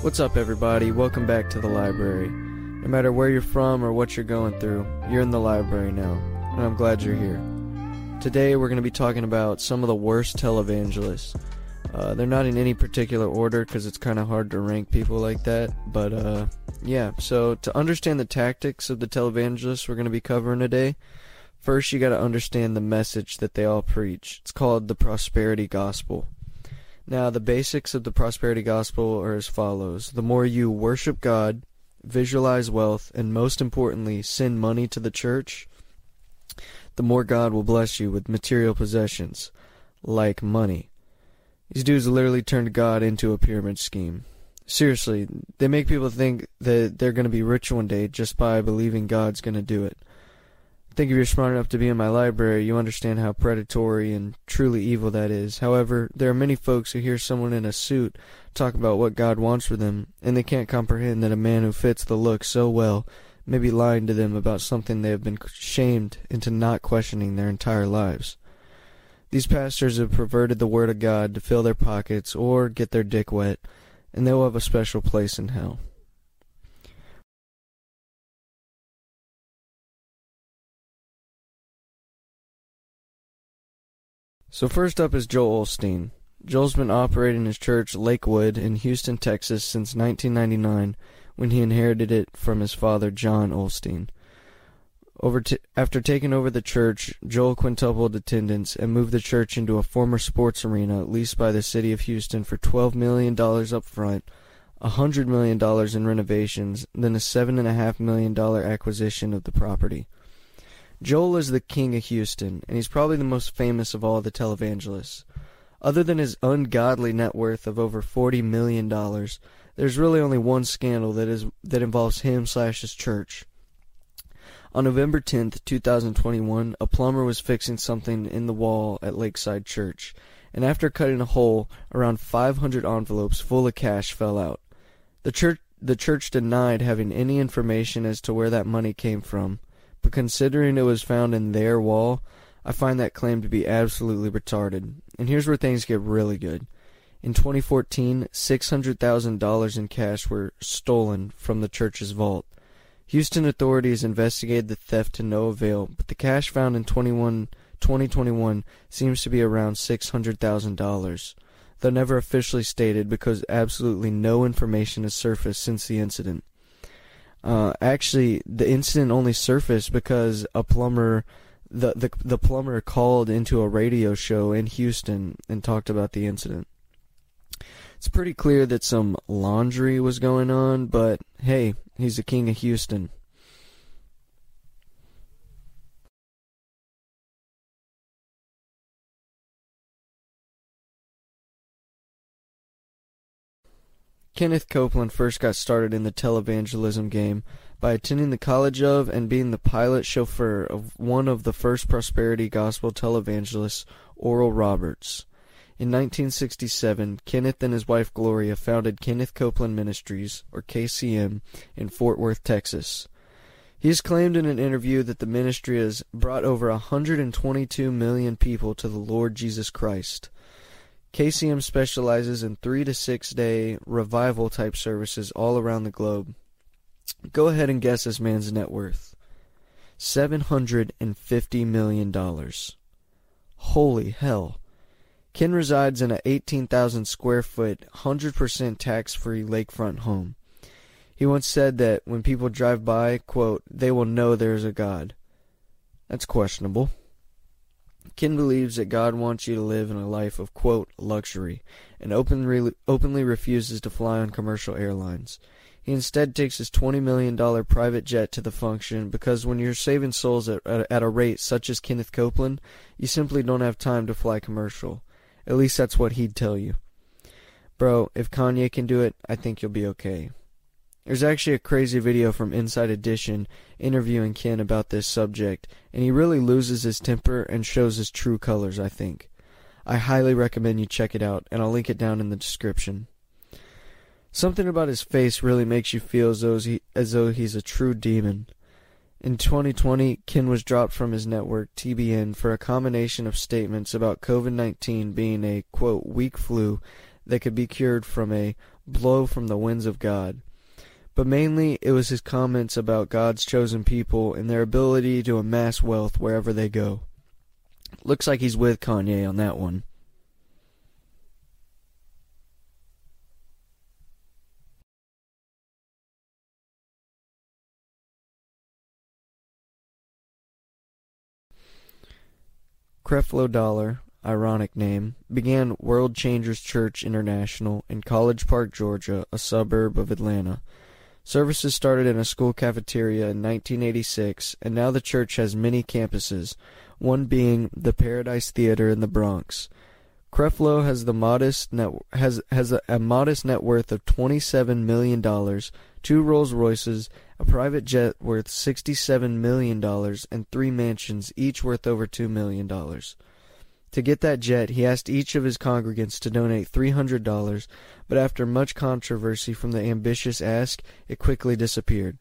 What's up, everybody? Welcome back to the library. No matter where you're from or what you're going through, you're in the library now, and I'm glad you're here. Today, we're going to be talking about some of the worst televangelists. Uh, they're not in any particular order because it's kind of hard to rank people like that, but uh, yeah, so to understand the tactics of the televangelists we're going to be covering today, first you got to understand the message that they all preach. It's called the prosperity gospel. Now, the basics of the prosperity gospel are as follows The more you worship God, visualize wealth, and most importantly, send money to the church, the more God will bless you with material possessions, like money. These dudes literally turned God into a pyramid scheme. Seriously, they make people think that they're going to be rich one day just by believing God's going to do it. Think if you're smart enough to be in my library, you understand how predatory and truly evil that is. However, there are many folks who hear someone in a suit talk about what God wants for them, and they can't comprehend that a man who fits the look so well may be lying to them about something they have been shamed into not questioning their entire lives. These pastors have perverted the Word of God to fill their pockets or get their dick wet and they will have a special place in hell. So first up is Joel Osteen. Joel's been operating his church Lakewood in Houston, Texas since 1999 when he inherited it from his father John Osteen. Over t- after taking over the church, Joel quintupled attendance and moved the church into a former sports arena leased by the city of Houston for $12 million up front $100 million in renovations, then a $7.5 million acquisition of the property. Joel is the king of Houston, and he's probably the most famous of all the televangelists. Other than his ungodly net worth of over $40 million, there's really only one scandal that is that involves him slash his church. On November 10th, 2021, a plumber was fixing something in the wall at Lakeside Church, and after cutting a hole, around 500 envelopes full of cash fell out. The church the church denied having any information as to where that money came from, but considering it was found in their wall, I find that claim to be absolutely retarded. And here's where things get really good. In 2014, $600,000 in cash were stolen from the church's vault. Houston authorities investigated the theft to no avail, but the cash found in 21, 2021 seems to be around $600,000 though never officially stated because absolutely no information has surfaced since the incident. Uh, actually, the incident only surfaced because a plumber, the, the the plumber called into a radio show in Houston and talked about the incident. It's pretty clear that some laundry was going on, but hey, he's the king of Houston. Kenneth Copeland first got started in the televangelism game by attending the college of and being the pilot chauffeur of one of the first prosperity gospel televangelists, Oral Roberts. In 1967, Kenneth and his wife Gloria founded Kenneth Copeland Ministries, or KCM, in Fort Worth, Texas. He has claimed in an interview that the ministry has brought over 122 million people to the Lord Jesus Christ. KCM specializes in three to six day revival type services all around the globe. Go ahead and guess this man's net worth $750 million. Holy hell. Ken resides in a 18,000 square foot, 100% tax free lakefront home. He once said that when people drive by, quote, they will know there is a God. That's questionable. Ken believes that God wants you to live in a life of, quote, luxury, and openly, openly refuses to fly on commercial airlines. He instead takes his $20 million private jet to the function because when you're saving souls at, at a rate such as Kenneth Copeland, you simply don't have time to fly commercial. At least that's what he'd tell you. Bro, if Kanye can do it, I think you'll be okay. There's actually a crazy video from Inside Edition interviewing Ken about this subject, and he really loses his temper and shows his true colors, I think. I highly recommend you check it out, and I'll link it down in the description. Something about his face really makes you feel as though, he, as though he's a true demon. In 2020, Ken was dropped from his network, TBN, for a combination of statements about COVID 19 being a, quote, weak flu that could be cured from a blow from the winds of God. But mainly it was his comments about God's chosen people and their ability to amass wealth wherever they go. Looks like he's with Kanye on that one. Creflo Dollar, ironic name, began World Changers Church International in College Park, Georgia, a suburb of Atlanta. Services started in a school cafeteria in 1986, and now the church has many campuses, one being the Paradise Theater in the Bronx. Creflo has the modest net has has a, a modest net worth of 27 million dollars, two Rolls Royces, a private jet worth 67 million dollars, and three mansions each worth over 2 million dollars. To get that jet, he asked each of his congregants to donate $300, but after much controversy from the ambitious ask, it quickly disappeared.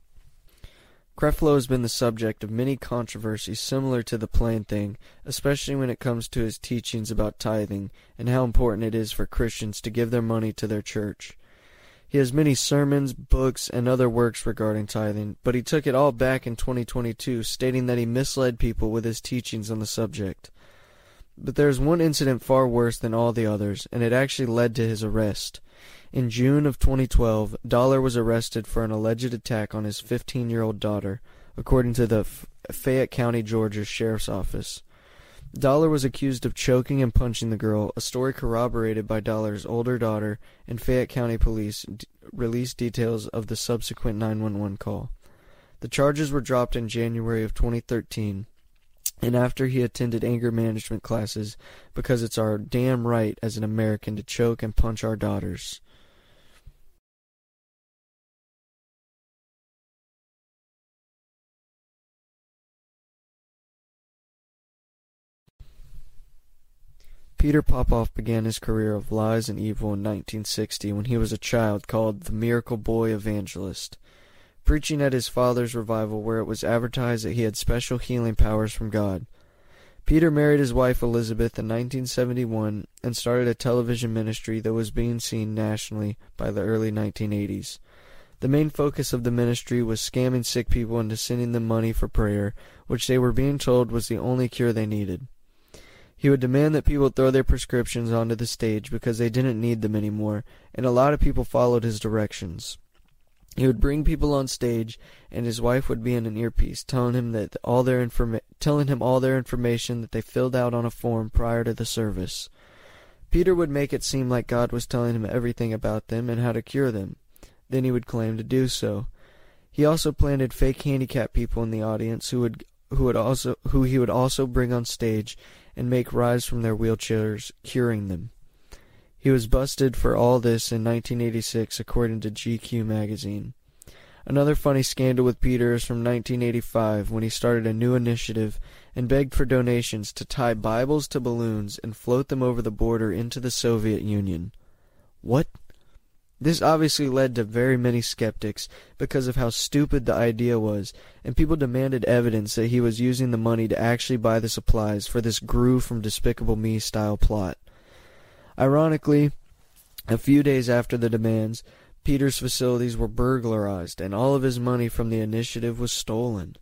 Creflo has been the subject of many controversies similar to the plane thing, especially when it comes to his teachings about tithing and how important it is for Christians to give their money to their church. He has many sermons, books, and other works regarding tithing, but he took it all back in 2022, stating that he misled people with his teachings on the subject. But there is one incident far worse than all the others, and it actually led to his arrest. In June of 2012, Dollar was arrested for an alleged attack on his 15 year old daughter, according to the Fayette County, Georgia Sheriff's Office. Dollar was accused of choking and punching the girl, a story corroborated by Dollar's older daughter, and Fayette County Police released details of the subsequent 911 call. The charges were dropped in January of 2013, and after he attended anger management classes because it's our damn right as an American to choke and punch our daughters. Peter Popoff began his career of lies and evil in 1960 when he was a child called the Miracle Boy Evangelist, preaching at his father's revival where it was advertised that he had special healing powers from God. Peter married his wife Elizabeth in 1971 and started a television ministry that was being seen nationally by the early 1980s. The main focus of the ministry was scamming sick people into sending them money for prayer, which they were being told was the only cure they needed. He would demand that people throw their prescriptions onto the stage because they didn't need them anymore, and a lot of people followed his directions. He would bring people on stage, and his wife would be in an earpiece, telling him that all their informa- telling him all their information that they filled out on a form prior to the service. Peter would make it seem like God was telling him everything about them and how to cure them. Then he would claim to do so. He also planted fake handicapped people in the audience who would who would also who he would also bring on stage and make rise from their wheelchairs, curing them. He was busted for all this in 1986, according to GQ magazine. Another funny scandal with Peter is from 1985 when he started a new initiative and begged for donations to tie Bibles to balloons and float them over the border into the Soviet Union. What? This obviously led to very many skeptics because of how stupid the idea was, and people demanded evidence that he was using the money to actually buy the supplies for this Gru from Despicable Me style plot. Ironically, a few days after the demands, Peter's facilities were burglarized and all of his money from the initiative was stolen.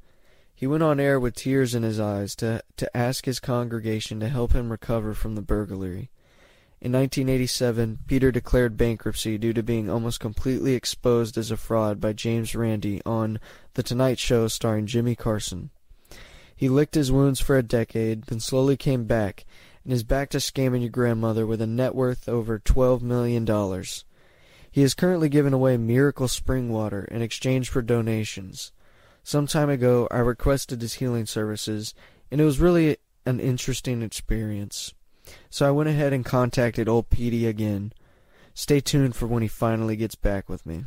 He went on air with tears in his eyes to, to ask his congregation to help him recover from the burglary. In 1987, Peter declared bankruptcy due to being almost completely exposed as a fraud by James Randi on The Tonight Show starring Jimmy Carson. He licked his wounds for a decade, then slowly came back, and is back to scamming your grandmother with a net worth over $12 million. He is currently giving away miracle spring water in exchange for donations. Some time ago, I requested his healing services, and it was really an interesting experience. So I went ahead and contacted old Petey again. Stay tuned for when he finally gets back with me.